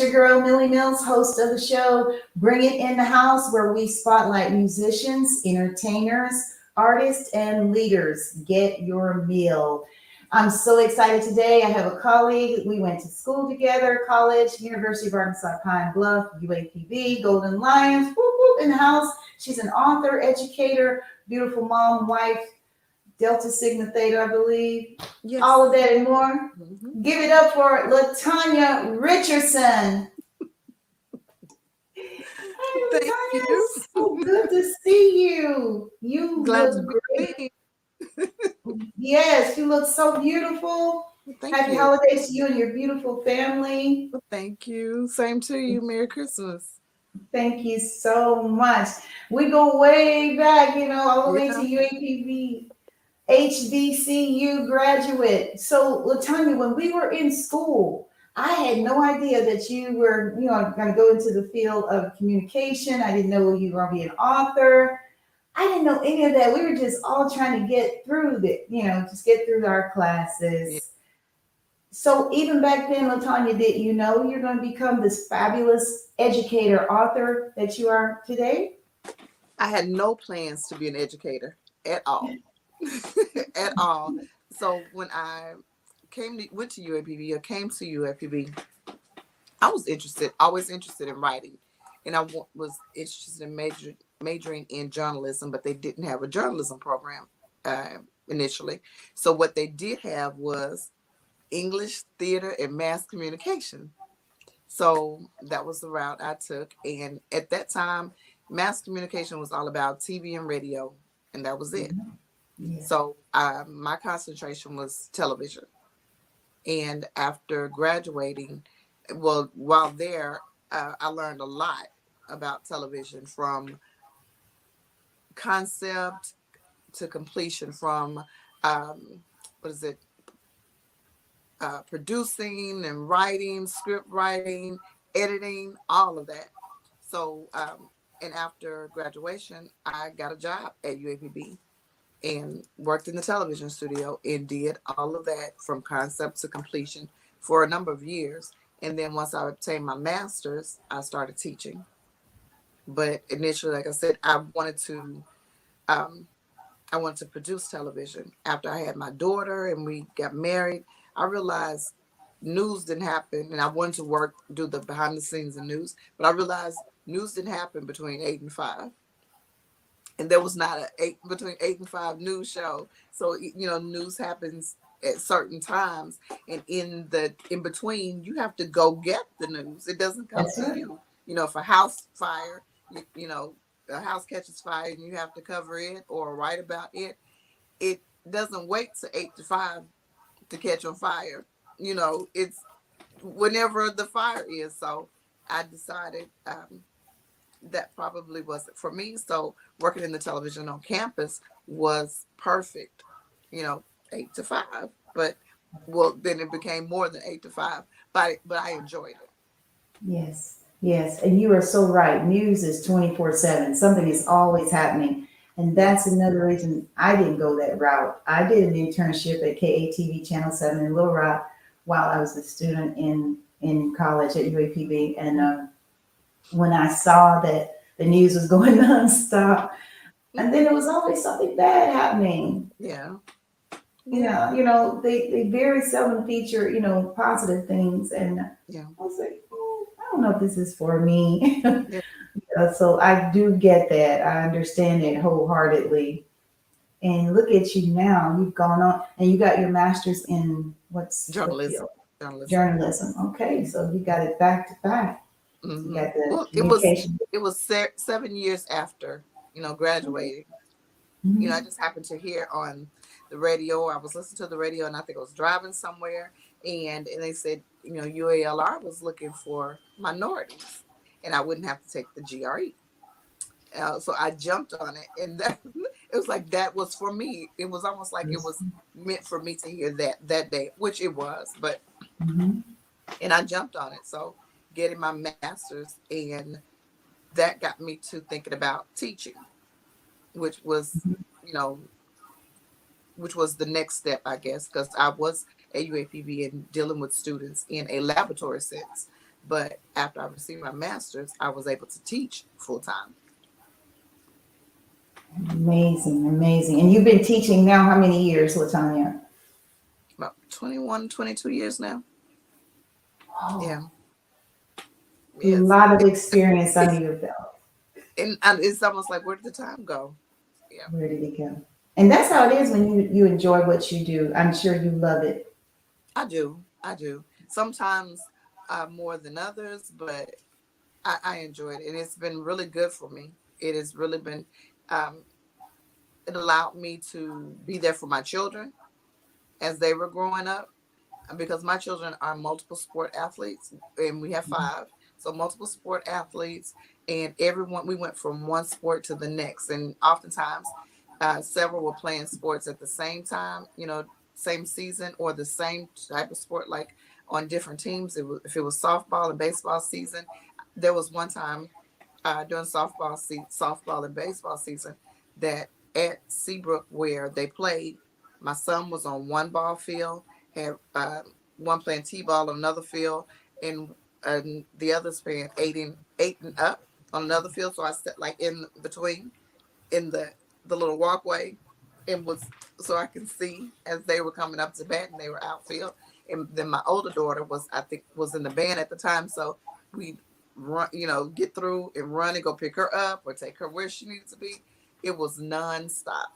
your girl, Millie Mills, host of the show Bring It in the House, where we spotlight musicians, entertainers, artists, and leaders. Get your meal. I'm so excited today. I have a colleague. We went to school together, college, University of Arkansas Pine Bluff, UAPB, Golden Lions, whoop, whoop, in the house. She's an author, educator, beautiful mom, wife, Delta Sigma Theta, I believe. Yes. All of that and more. Mhm. Give it up for Latanya Richardson. Hey, Thank Latanya, you. So good to see you. You Glad look great. Yes, you look so beautiful. Thank Happy you. holidays to you and your beautiful family. Thank you. Same to you. Merry Christmas. Thank you so much. We go way back, you know, all the way to UAPB, HBCU graduate. So, Latanya, when we were in school, I had no idea that you were, you know, going to go into the field of communication. I didn't know you were going to be an author. I didn't know any of that. We were just all trying to get through the, you know, just get through our classes. Yeah. So even back then, Latanya, did you know you're going to become this fabulous educator, author that you are today? I had no plans to be an educator at all. at all. So when I came to went to UAPB or came to UAPB, I was interested, always interested in writing. And I was interested in major, majoring in journalism, but they didn't have a journalism program uh, initially. So what they did have was English, theater, and mass communication. So that was the route I took. And at that time, mass communication was all about TV and radio, and that was it. So uh, my concentration was television. And after graduating, well, while there, uh, I learned a lot about television from concept to completion, from um, what is it, uh, producing and writing, script writing, editing, all of that. So, um, and after graduation, I got a job at UAPB and worked in the television studio and did all of that from concept to completion for a number of years. And then once I obtained my master's, I started teaching. But initially, like I said, I wanted to, um, I wanted to produce television. After I had my daughter and we got married, I realized news didn't happen, and I wanted to work, do the behind the scenes of news. But I realized news didn't happen between eight and five and there was not a eight between eight and five news show. So you know, news happens at certain times, and in the in between, you have to go get the news. It doesn't come That's to right. you. You know, if a house fire, you, you know, a house catches fire, and you have to cover it or write about it. It doesn't wait to eight to five to catch on fire. You know, it's whenever the fire is. So I decided um, that probably wasn't for me. So working in the television on campus was perfect, you know, eight to five. But well, then it became more than eight to five. But but I enjoyed it. Yes, yes. And you are so right. News is 24 7. Something is always happening. And that's another reason I didn't go that route. I did an internship at KATV Channel 7 in Little Rock while I was a student in, in college at UAPB. And um, when I saw that the news was going nonstop, and then there was always something bad happening. Yeah. You know, you know, they, they very seldom feature, you know, positive things. And Yeah. I was like, "Hmm, I don't know if this is for me. Yeah. Yeah, so I do get that. I understand it wholeheartedly. And look at you now. You've gone on and you got your master's in what's Journalism. Journalism. Journalism. Okay, so you got it back to back. Mhm. the Well, it was it was se- seven years after you know graduating. Mhm. you know, I just happened to hear on the radio. I was listening to the radio, and I think I was driving somewhere, and and they said, you know, UALR was looking for minorities, and I wouldn't have to take the GRE. Uh, so I jumped on it, and that, it was like that was for me. It was almost like it was meant for me to hear that that day, which it was. But Mhm. and I jumped on it. So getting my master's, and that got me to thinking about teaching, which was, you know, which was the next step, I guess, because I was AUAPB and dealing with students in a laboratory sense. But after I received my master's, I was able to teach full time. Amazing, amazing. And you've been teaching now how many years, Latanya? About 21, 22 years now. Oh, Yeah. A lot of experience under your belt. And, and it's almost like, where did the time go? Yeah. Where did it go? And that's how it is when you you enjoy what you do. I'm sure you love it. I do. I do. Sometimes uh, more than others, but I, I enjoy it. And it's been really good for me. It has really been, um, it allowed me to be there for my children as they were growing up. Because my children are multiple sport athletes, and we have five. So, multiple sport athletes, and everyone, we went from one sport to the next. And oftentimes, uh, several were playing sports at the same time, you know, same season or the same type of sport, like on different teams. It was, if it was softball and baseball season, there was one time uh, during softball se- softball and baseball season that at Seabrook where they played, my son was on one ball field, had uh, one playing t-ball on another field, and and the others playing eight and eight and up on another field. So I sat like in between, in the the little walkway, and was so I can see as they were coming up to bat and they were outfield. And then my older daughter was, I think, was in the band at the time. So we run, you know, get through and run and go pick her up or take her where she needed to be. It was nonstop.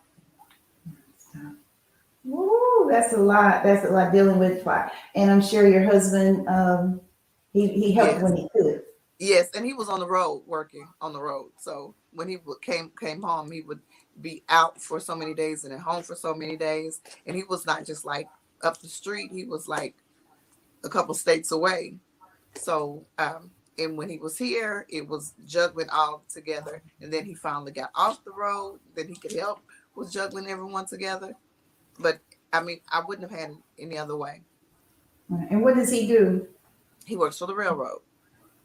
Woo, that's a lot. That's a lot dealing with. And I'm sure your husband, um, he he helped Yes. when he could. Yes, and he was on the road working on the road. So when he came came home, he would be out for so many days and at home for so many days. And he was not just like up the street; he was like a couple states away. So, um, and when he was here, it was juggling all together. And then he finally got off the road. Then he could help with juggling everyone together. But I mean, I wouldn't have had it any other way. And what does he do? He works for the railroad.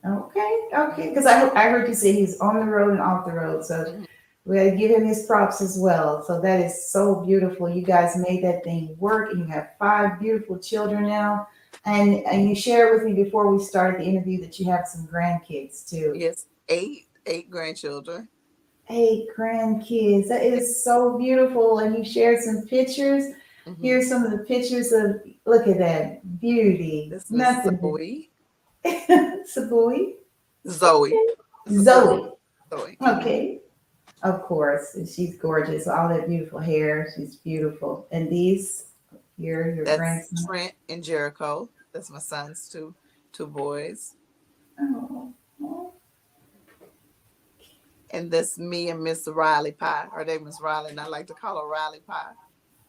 Okay, okay. Because I I heard you say he's on the road and off the road, so Mhm. we got to give him his props as well. So that is so beautiful. You guys made that thing work, and you have five beautiful children now. And and you shared with me before we started the interview that you have some grandkids too. Yes, eight eight grandchildren. Eight grandkids. That is so beautiful. And you shared some pictures. Mhm. Here's some of the pictures of look at that beauty. This is Nothing. Zoe. Sabui. Zoe. Zoe. Zoe. Okay. Of course. And she's gorgeous. All that beautiful hair. She's beautiful. And these here, your That's grandson. Trent and Jericho. That's my son's two two boys. Oh, oh. And that's me and Miss Riley Pie. Her name is Riley, and I like to call her Riley Pie.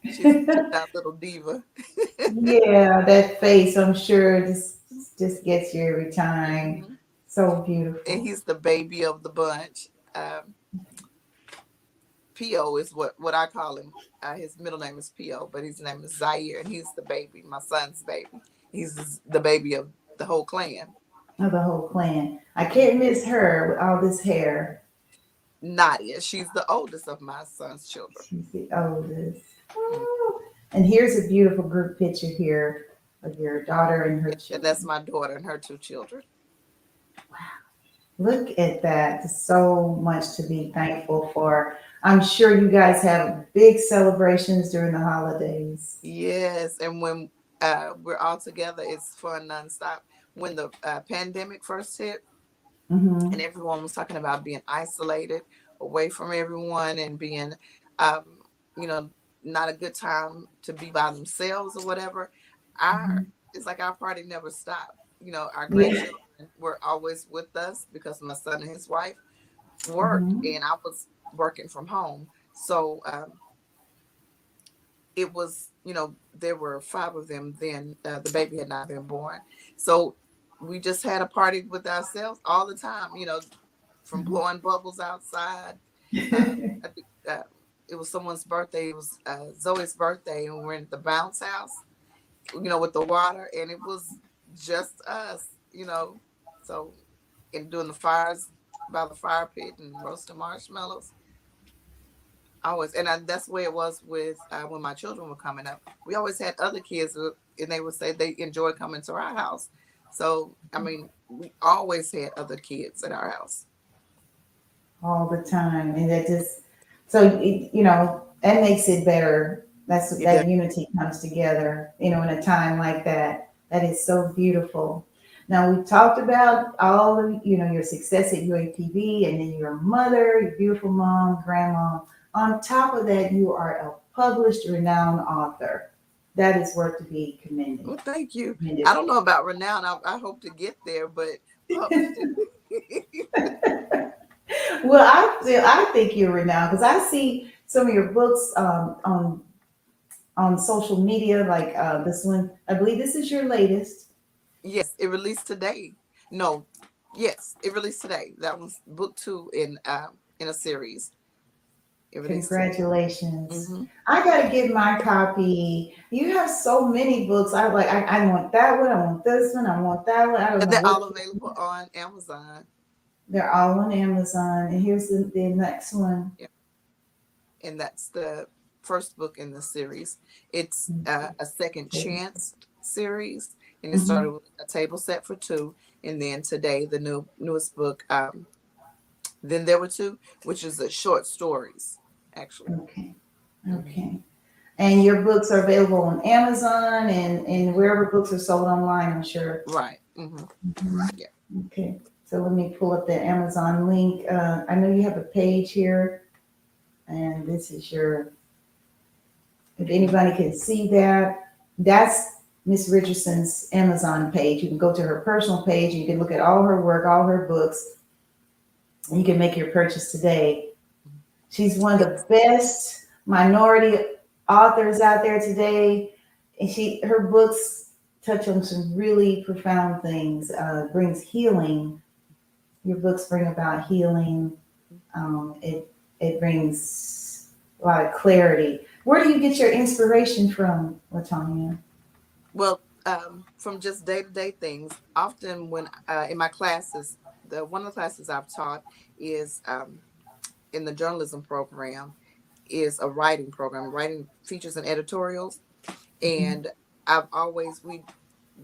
She's that little diva. yeah, that face, I'm sure, just just gets you every time. Mhm. So beautiful. And he's the baby of the bunch. Um, P.O. is what, what I call him. Uh, his middle name is P.O., but his name is Zaire, and he's the baby, my son's baby. He's the baby of the whole clan. of the whole clan. I can't miss her with all this hair. Nadia, she's the oldest of my son's children. She's the oldest. Oh. And here's a beautiful group picture here of your daughter and her And that's my daughter and her two children. Wow. Look at that. So much to be thankful for. I'm sure you guys have big celebrations during the holidays. Yes, and when uh, we're all together, it's fun nonstop. When the uh, pandemic first hit, Mhm. and everyone was talking about being isolated, away from everyone, and being, um, you know, not a good time to be by themselves or whatever. Our it's like our party never stopped. You know, our Yeah. grandchildren were always with us because my son and his wife worked, Mhm. and I was working from home. So um, it was, you know, there were five of them then. Uh, the baby had not been born. So we just had a party with ourselves all the time, you know, from Mhm. blowing bubbles outside. I think, uh, it was someone's birthday. It was uh, Zoe's birthday, and we were in the bounce house, you know, with the water, and it was just us, you know. So, and doing the fires by the fire pit and roasting marshmallows. Always, and I, that's the way it was with uh, when my children were coming up. We always had other kids. uh, and they would say they enjoy coming to our house. So I mean, we always had other kids at our house. all the time, and that just so it, you know that makes it better. That's that unity comes together, you know, in a time like that. That is so beautiful. Now we talked about all of you know your success at UAPB, and then your mother, your beautiful mom, grandma. On top of that, you are a published, renowned author. That is worth to be commended. Well, thank you. commended. I don't know about renown. I, I hope to get there, but well, I feel I think you're renowned because I see some of your books um, on on social media, like uh, this one. I believe this is your latest. yes, it released today. No, yes, it released today. That was book two in um in a series. It released today. Congratulations! Mhm. I got to get my copy. You have so many books. I like. I, I want that one. I want this one. I want that one. I don't they're all available on Amazon. They're all on Amazon. And here's the, the next one. Yeah. and that's the first book in the series. It's uh, a second chance series, and it Mhm. started with a table set for two, and then today the new newest book. Um, then there were two, which is the short stories, actually. Okay. Okay. And your books are available on Amazon and, and wherever books are sold online, I'm sure. Right. hmm Yeah. Okay. So let me pull up the Amazon link. Uh, I know you have a page here, and this is your. If anybody can see that, that's Miss Richardson's Amazon page. You can go to her personal page. You can look at all her work, all her books. And you can make your purchase today. She's one of the best minority authors out there today, and she her books touch on some really profound things. Uh, brings healing. Your books bring about healing. Um, it it brings a lot of clarity. Where do you get your inspiration from, Latanya? Well, um, from just day to day things, often when uh, in my classes, the one of the classes I've taught is um, in the journalism program is a writing program, writing features and editorials, and I've always we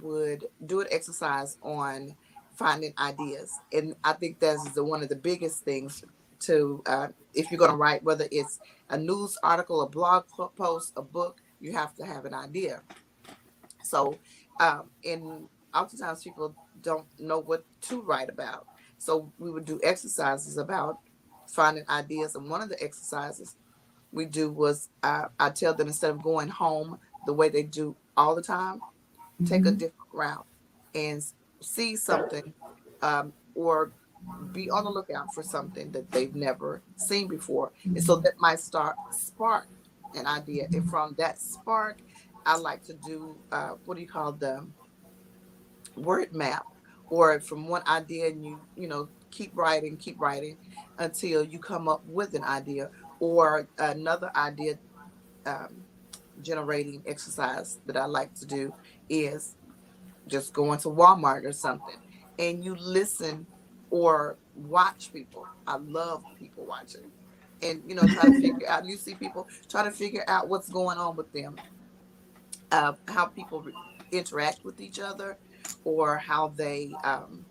would do an exercise on finding ideas, and I think that's the one of the biggest things to uh, if you're going to write, whether it's a news article, a blog post, a book, you have to have an idea. So, um, and oftentimes people don't know what to write about. So we would do exercises about finding ideas, and one of the exercises we do was uh, I tell them instead of going home the way they do all the time, take a Mhm. different route and see something um, or be on the lookout for something that they've never seen before. And so that might start spark an idea. And from that spark, I like to do uh, what do you call the word map, or from one idea and you you know keep writing, keep writing until you come up with an idea or another idea um, generating exercise that I like to do is just going to Walmart or something and you listen or watch people. I love people watching. And you know, try to figure out you see people try to figure out what's going on with them. Uh, how people re- interact with each other or how they um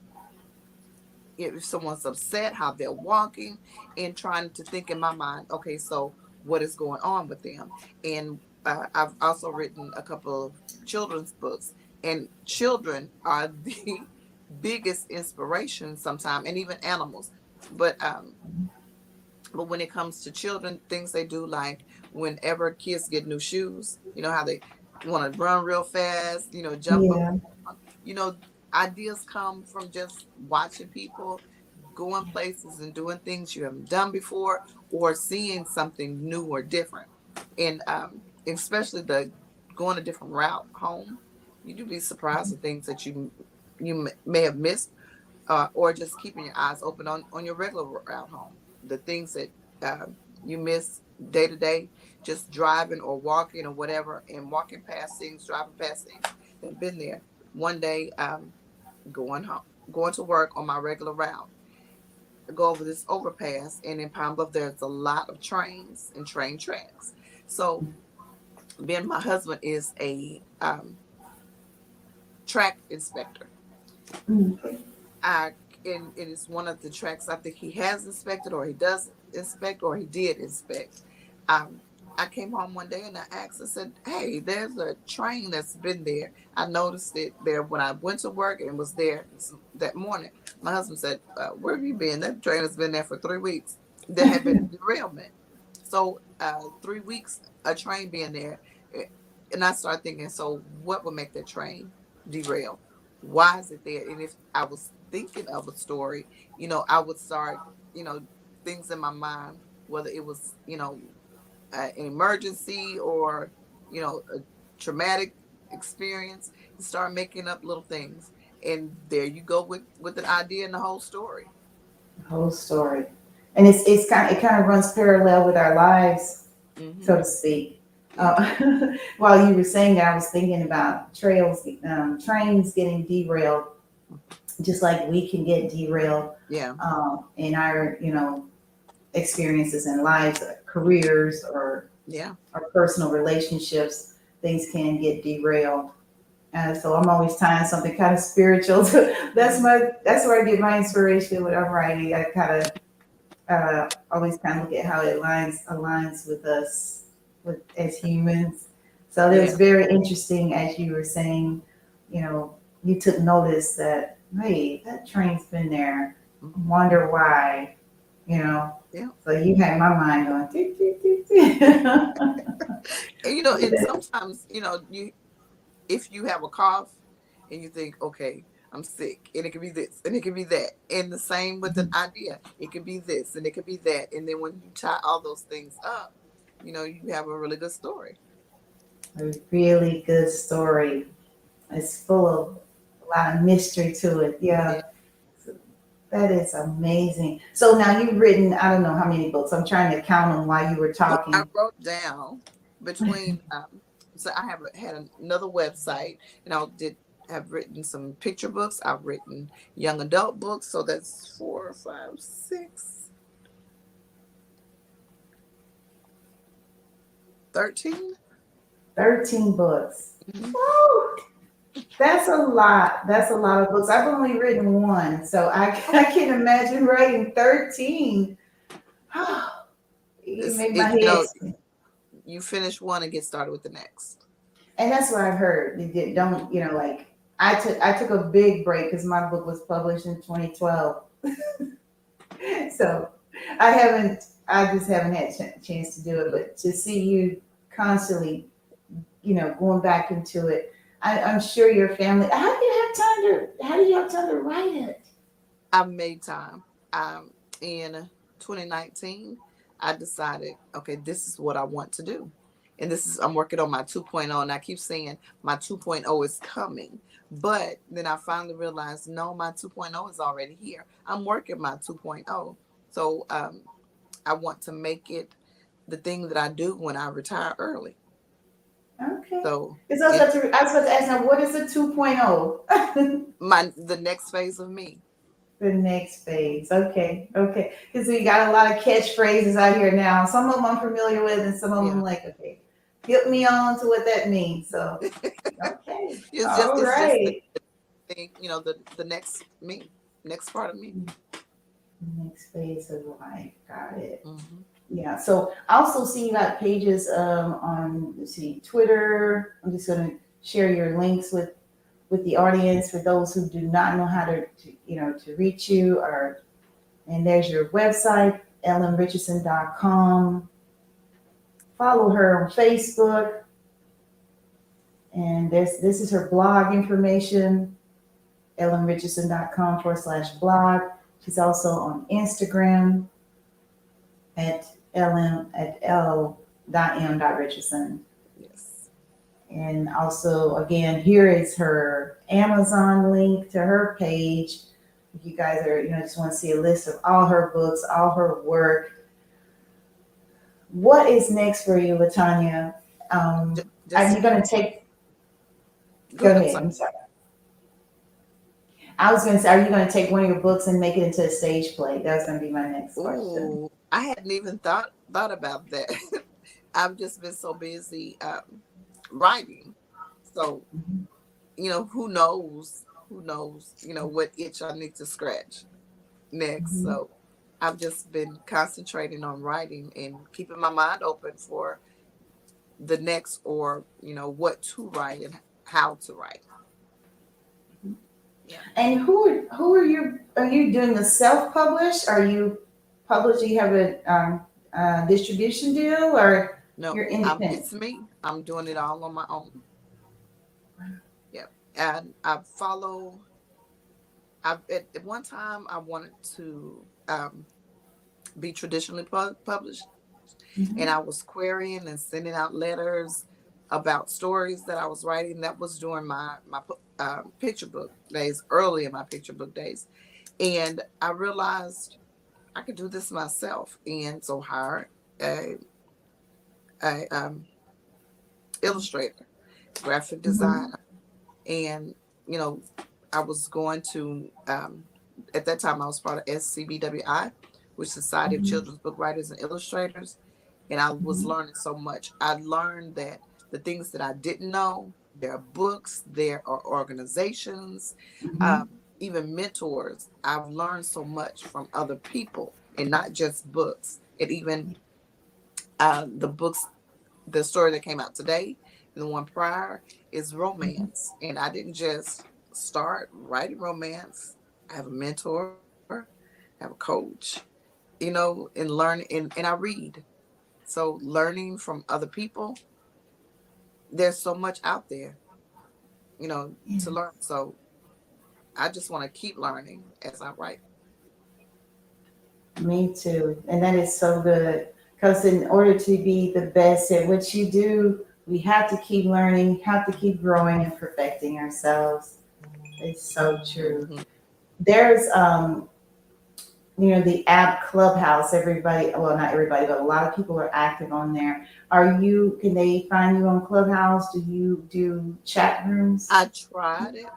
if someone's upset, how they're walking, and trying to think in my mind, okay, so what is going on with them? And uh, I've also written a couple of children's books, and children are the biggest inspiration sometimes, and even animals. But um, but when it comes to children, things they do like whenever kids get new shoes, you know how they want to run real fast, you know, jump up you know, ideas come from just watching people going places and doing things you haven't done before or seeing something new or different. And um, especially the going a different route home, you do be surprised at things that you you may have missed uh, or just keeping your eyes open on, on your regular route home. The things that uh, you miss day to day, just driving or walking or whatever, and walking past things, driving past things have been there one day um, going home, going to work on my regular route. I go over this overpass, and in Pine Bluff, there's a lot of trains and train tracks. So, being my husband is a um, track inspector. I and it is one of the tracks I think he has inspected or he does inspect or he did inspect. Um, I came home one day and I asked, I said, Hey, there's a train that's been there. I noticed it there when I went to work and was there that morning. My husband said, uh, Where have you been? That train has been there for three weeks. There had been derailment. So, uh, three weeks, a train being there. eh, And I started thinking, So, what would make that train derail? Why is it there? And if I was thinking of a story, you know, I would start, you know, things in my mind, whether it was, you know, an emergency or you know a traumatic experience start making up little things and there you go with with an idea and the whole story whole story. And it's it's kind it kind of runs parallel with our lives, Mhm. so to speak. Uh, while you were saying that, I was thinking about trails, um, trains getting derailed, just like we can get derailed yeah um, in our, you know, experiences and lives, careers, or yeah or personal relationships. Things can get derailed. And so I'm always tying something kind of spiritual. To, that's my that's where I get my inspiration when I'm writing. I kind of uh, always kind of look at how it aligns aligns with us with as humans. So it was very interesting as you were saying. You know, you took notice that hey, that train's been there. Mm-hmm. Wonder why. You know. Yeah. So you had my mind going. You know and sometimes you know you if you have a cough and you think okay i'm sick and it could be this and it could be that and the same with an mm-hmm. idea it could be this and it could be that and then when you tie all those things up you know you have a really good story a really good story. It's full of a lot of mystery to it. Yeah. That is amazing. So now you've written, I don't know how many books. I'm trying to count them while you were talking. I wrote down between. Um, so I have had another website, and I did have written some picture books. I've written young adult books, so that's four, five, six, thirteen. 13 books. Mhm. Woo! That's a lot. That's a lot of books. I've only written one, so I, I can imagine writing 13. you made my it- you know, head. You finish one and get started with the next. And that's what I've heard. You don't, you know, like I took I took a big break because my book was published in 2012. so I haven't, I just haven't had a ch- chance to do it. But to see you constantly, you know, going back into it, I, I'm sure your family. How do you have time to? How do you have time to write it? I made time. Um, in 2019, I decided, okay, this is what I want to do. And this is, I'm working on my 2.0, and I keep saying my 2.0 is coming. But then I finally realized, no, my 2.0 is already here. I'm working my 2.0. So um, I want to make it the thing that I do when I retire early. Okay. So Because I was about to, I was about to ask now, what is a 2.0? my the next phase of me. The next phase. Okay. Okay. Because we got a lot of catchphrases out here now. Some of them I'm familiar with, and some of them Yeah. I'm like, okay, get me on to what that means. So, okay. It's just, All it's just right. the thing, you know, the the next me, next part of me. Next phase of life. Got it. Mhm. Yeah. So I also see you got pages um, on let's see Twitter. I'm just gonna share your links with with the audience for those who do not know how to, to you know to reach you or and there's your website lmrichardson.com follow her on facebook and there's this is her blog information lmrichardson.com forward slash blog she's also on instagram at lm at l dot m dot richardson Yes. and also, again, here is her Amazon link to her page. If you guys are, you know, just want to see a list of all her books, all her work. What is next for you, Latanya? Um, Ju- are you going to take? Go I'm ahead. Sorry. I'm sorry. I was going to say, are you going to take one of your books and make it into a stage play? That was going to be my next question. Ooh, I hadn't even thought thought about that. I've just been so busy um, writing. So you know, who knows? Who knows? You know what itch I need to scratch next. Mhm. So I've just been concentrating on writing and keeping my mind open for the next or you know what to write and how to write. And who are who are you? Are you doing the self publish? Are you publishing? You have a um, uh, distribution deal, or No, You're I'm, independent. it's me. I'm doing it all on my own. Yep. And I follow. I at, at one time I wanted to um, be traditionally pu- published, and I was querying and sending out letters about stories that I was writing. That was during my my uh, picture book days, early in my picture book days, and I realized I could do this myself, and so hired a a um, illustrator, graphic designer, and you know I was going to um, at that time I was part of SCBWI, which Society Mhm. of Children's Book Writers and Illustrators, and I was Mhm. learning so much. I learned that the things that I didn't know, there are books, there are organizations, Mhm. um, even mentors. I've learned so much from other people and not just books. And even uh, the books, the story that came out today, the one prior is romance. And I didn't just start writing romance. I have a mentor, I have a coach, you know, and learn and, and I read. So learning from other people, there's so much out there, you know, Yeah. to learn. So I just want to keep learning as I write. Me too. And that is so good. Because in order to be the best at what you do, we have to keep learning, have to keep growing and perfecting ourselves. It's so true. Mhm. There's um you know the app Clubhouse, everybody well not everybody, but a lot of people are active on there. Are you can they find you on Clubhouse? Do you do chat rooms? I tried it.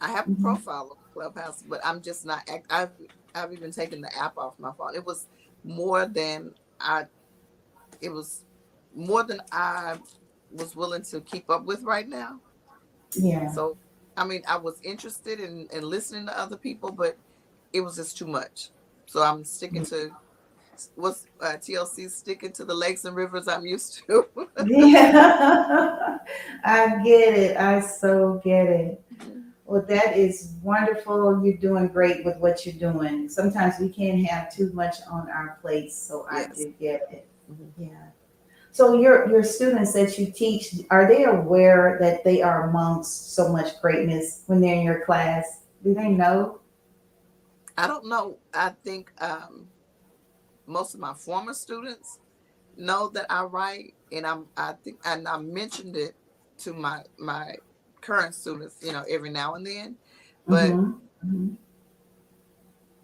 I have a Mhm. profile on Clubhouse, but I'm just not. act- I've I've even taken the app off my phone. It was more than I. It was more than I was willing to keep up with right now. yeah. So, I mean, I was interested in, in listening to other people, but it was just too much. So I'm sticking to what's uh, TLC sticking to the lakes and rivers I'm used to. Yeah, I get it. I so get it. Well, that is wonderful. You're doing great with what you're doing. Sometimes we can't have too much on our plates, so I do get it. Mhm. Yeah. So your your students that you teach, are they aware that they are amongst so much greatness when they're in your class? Do they know? I don't know. I think um, most of my former students know that I write, and I'm. I think, and I mentioned it to my my current students, you know, every now and then. But Mhm, mhm.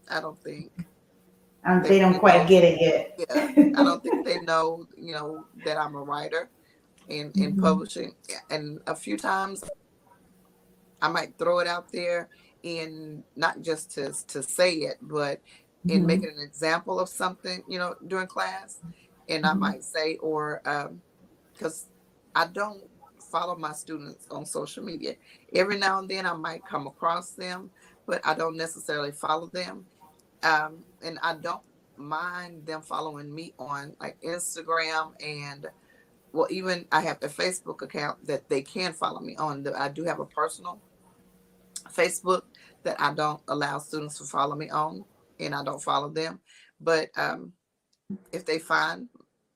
I don't think. Um, they don't quite get it yet. Yeah, I don't think they know, you know, that I'm a writer in in Mhm. publishing. And a few times, I might throw it out there, in not just to to say it, but in Mhm. making an example of something, you know, during class. And I Mhm. might say, or because I don't follow my students on social media. Every now and then I might come across them, but I don't necessarily follow them. Um, and I don't mind them following me on like Instagram and well, even I have a Facebook account that they can follow me on. I do have a personal Facebook that I don't allow students to follow me on, and I don't follow them. But um, if they find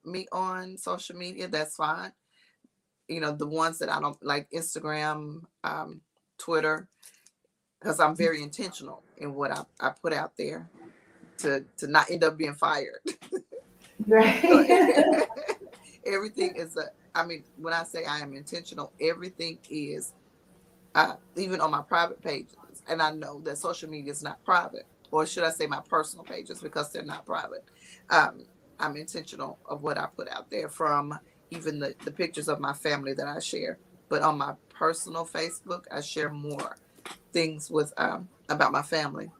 me on social media, that's fine. You know, the ones that I don't like Instagram, um, Twitter, because I'm very intentional in what I, I put out there to to not end up being fired. Right. everything is a i mean when i say i am intentional everything is uh, even on my private pages and i know that social media is not private or should i say my personal pages because they're not private um, i'm intentional of what i put out there from even the, the pictures of my family that i share but on my personal facebook i share more things with um, about my family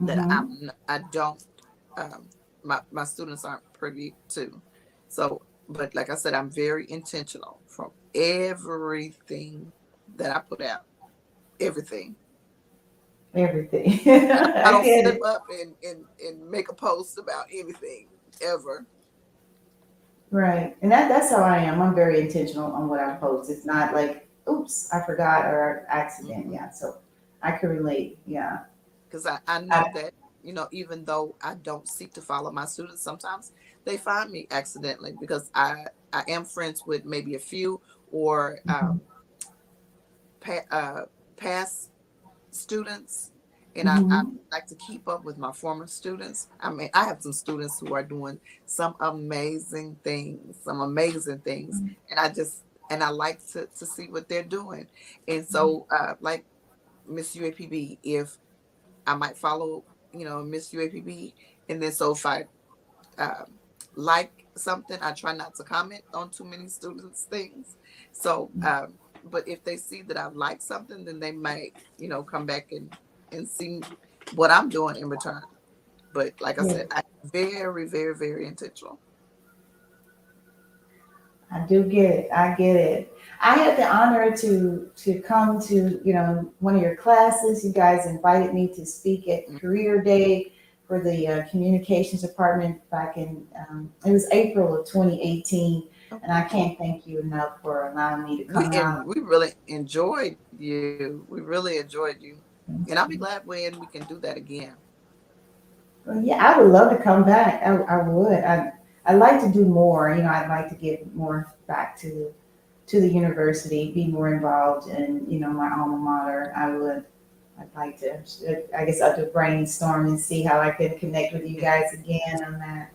that Mhm. I'm, I don't, um, my, my students aren't privy to. So, but like I said, I'm very intentional from everything that I put out. Everything. Everything. I don't slip it. up and, and, and make a post about anything ever. Right. And that, that's how I am. I'm very intentional on what I post. It's not like, oops, I forgot or accident. Yeah. So I can relate. Yeah. Because I, I know that, you know, even though I don't seek to follow my students, sometimes they find me accidentally because I, I am friends with maybe a few or um, pa- uh, past students. And I, I Mhm. like to keep up with my former students. I mean, I have some students who are doing some amazing things, some amazing things. And I just, and I like to, to see what they're doing. And so, uh, like Miss UAPB, if I might follow, you know, Miss UAPB, and then so if I uh, like something, I try not to comment on too many students' things. So, um, but if they see that I like something, then they might, you know, come back and and see what I'm doing in return. But like I Yeah. said, I very, very, very intentional. I do get it. I get it. I had the honor to to come to you know one of your classes. You guys invited me to speak at Career Day for the uh, communications department back in um, it was April of 2018, and I can't thank you enough for allowing me to We, come out. we really enjoyed you. We really enjoyed you. And I'll be glad when we can do that again. Well, yeah, I would love to come back. I, I would. I I'd like to do more. You know, I'd like to give more back to to the university, be more involved in you know my alma mater. I would. I'd like to. I guess I'll do brainstorm and see how I can connect with you guys again on that.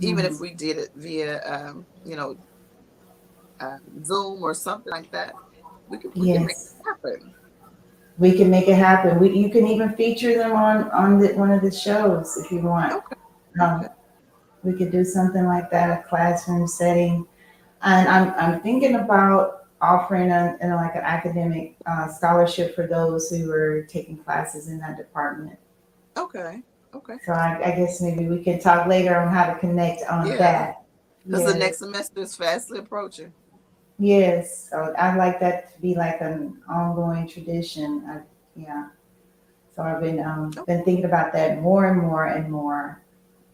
Even Mhm. if we did it via, um, you know, uh, Zoom or something like that, we could, we can make yes, it happen. we can make it happen. We you can even feature them on on the, one of the shows if you want. Okay. Um, we could do something like that, a classroom setting. And I'm, I'm thinking about offering a, you know, like an academic uh, scholarship for those who are taking classes in that department. Okay. Okay. So I, I guess maybe we can talk later on how to connect on Yeah. that. Because Yes. the next semester is fastly approaching. Yes, so I'd like that to be like an ongoing tradition. I, yeah. So I've been um, been thinking about that more and more and more.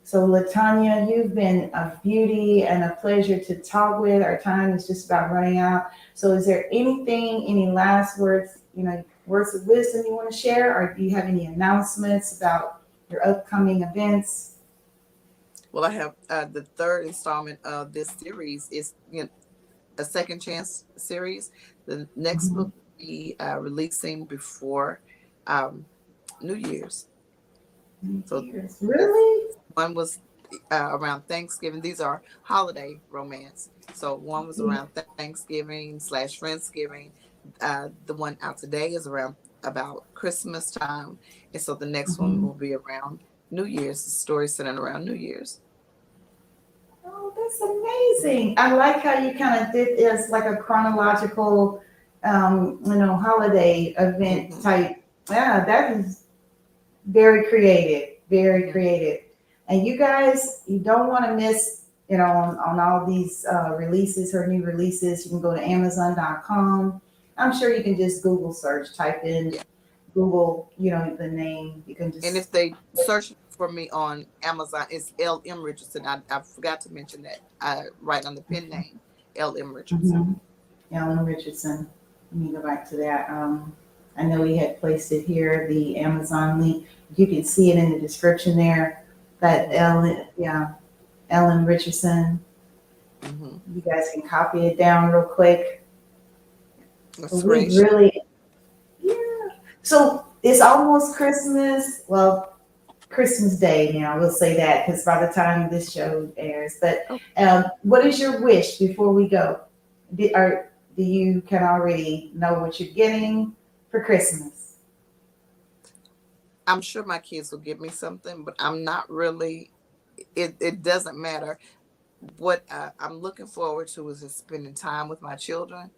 So Latanya, you've been a beauty and a pleasure to talk with. Our time is just about running out. So is there anything, any last words, you know, words of wisdom you want to share, or do you have any announcements about your upcoming events? Well, I have uh, the third installment of this series is you know, a second chance series. The next Mhm. book will be uh, releasing before um, New Year's. So- Years. really? One was uh, around Thanksgiving. These are holiday romance. So one was Mhm. around Thanksgiving slash Friendsgiving. Uh, the one out today is around about Christmas time, and so the next Mhm. one will be around New Year's. The story centered around New Year's. Oh, that's amazing. I like how you kind of did this like a chronological, um, you know, holiday event Mhm. type. Yeah, that is very creative, very creative. And you guys, you don't want to miss, you know, on, on all these uh, releases, her new releases. You can go to Amazon.com. I'm sure you can just Google search, type in Yeah. Google, you know, the name. You can just And if they search for me on Amazon, it's L M Richardson. I, I forgot to mention that. I write on the pen name L M Richardson. Mhm. Ellen Richardson. Let me go back to that. Um, I know we had placed it here, the Amazon link. You can see it in the description there. That Ellen, yeah, Ellen Richardson. hmm You guys can copy it down real quick. But we screenshot. really. So it's almost Christmas. Well, Christmas Day now. We'll say that because by the time this show airs. But um, what is your wish before we go? Do, are, do you can already know what you're getting for Christmas? I'm sure my kids will give me something, but I'm not really. It it doesn't matter. What uh, I'm looking forward to is just spending time with my children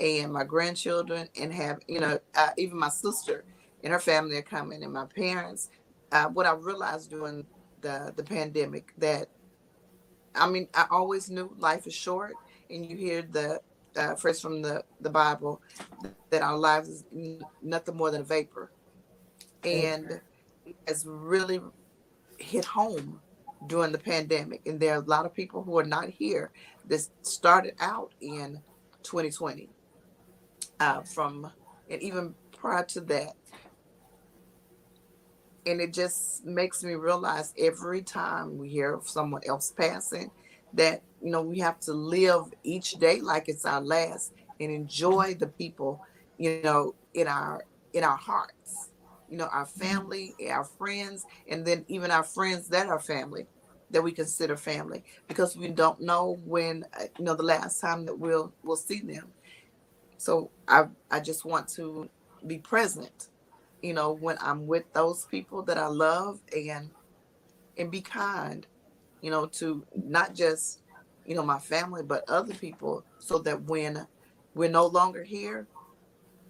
and my grandchildren, and have you know uh, even my sister and her family are coming, and my parents. Uh, what I realized during the the pandemic that, I mean, I always knew life is short, and you hear the uh, phrase from the the Bible that our lives is n- nothing more than a vapor, and it's really hit home during the pandemic. And there are a lot of people who are not here that started out in 2020 uh, from and even prior to that. And it just makes me realize every time we hear of someone else passing that you know we have to live each day like it's our last and enjoy the people you know in our in our hearts. You know our family our friends and then even our friends that are family that we consider family because we don't know when uh, you know the last time that we'll we'll see them so i i just want to be present you know when i'm with those people that i love and and be kind you know to not just you know my family but other people so that when we're no longer here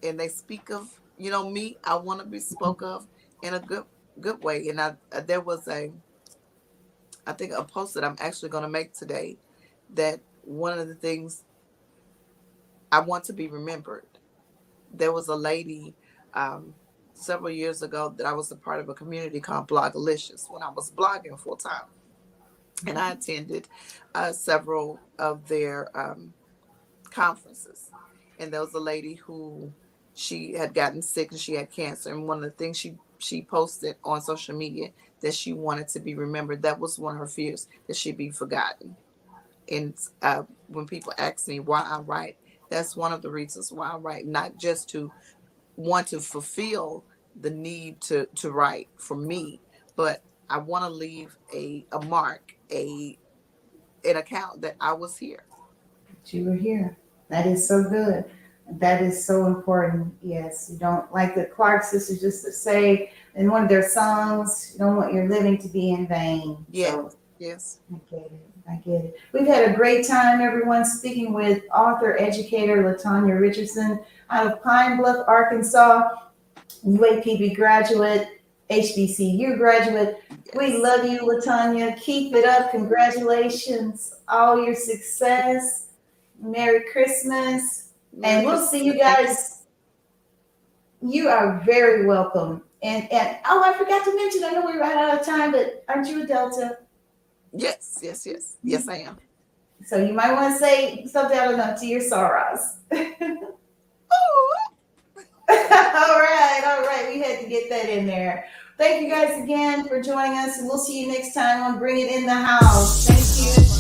and they speak of you know me i want to be spoke of in a good good way. And i uh, there was a i think a post that i'm actually going to make today that one of the things i want to be remembered there was a lady um, several years ago that I was a part of a community called Blogalicious when I was blogging full time. And I attended uh, several of their um, conferences. And there was a lady who she had gotten sick and she had cancer. And one of the things she she posted on social media that she wanted to be remembered. That was one of her fears that she'd be forgotten. And uh, when people ask me why I write, that's one of the reasons why I write, not just to want to fulfill the need to to write for me, but I want to leave a a mark, a an account that I was here. That you were here. That is so good. That is so important. Yes, you don't like the Clark sisters just to say in one of their songs, you don't want your living to be in vain. Yeah. So Yes. I get it. I get it. We've had a great time, everyone, speaking with author, educator Latanya Richardson out of Pine Bluff, Arkansas, UAPB graduate, HBCU graduate. We love you, Latanya. Keep it up. Congratulations. All your success. Merry Christmas. And we'll see you guys. You are very welcome. And and oh, I forgot to mention, I know we ran out of time, but aren't you a Delta? Yes, yes, yes. Yes, I am. So you might want to say something, I don't to your sorors. Oh, all right, all right. We had to get that in there. Thank you guys again for joining us, and we'll see you next time on Bring It in the House. Thank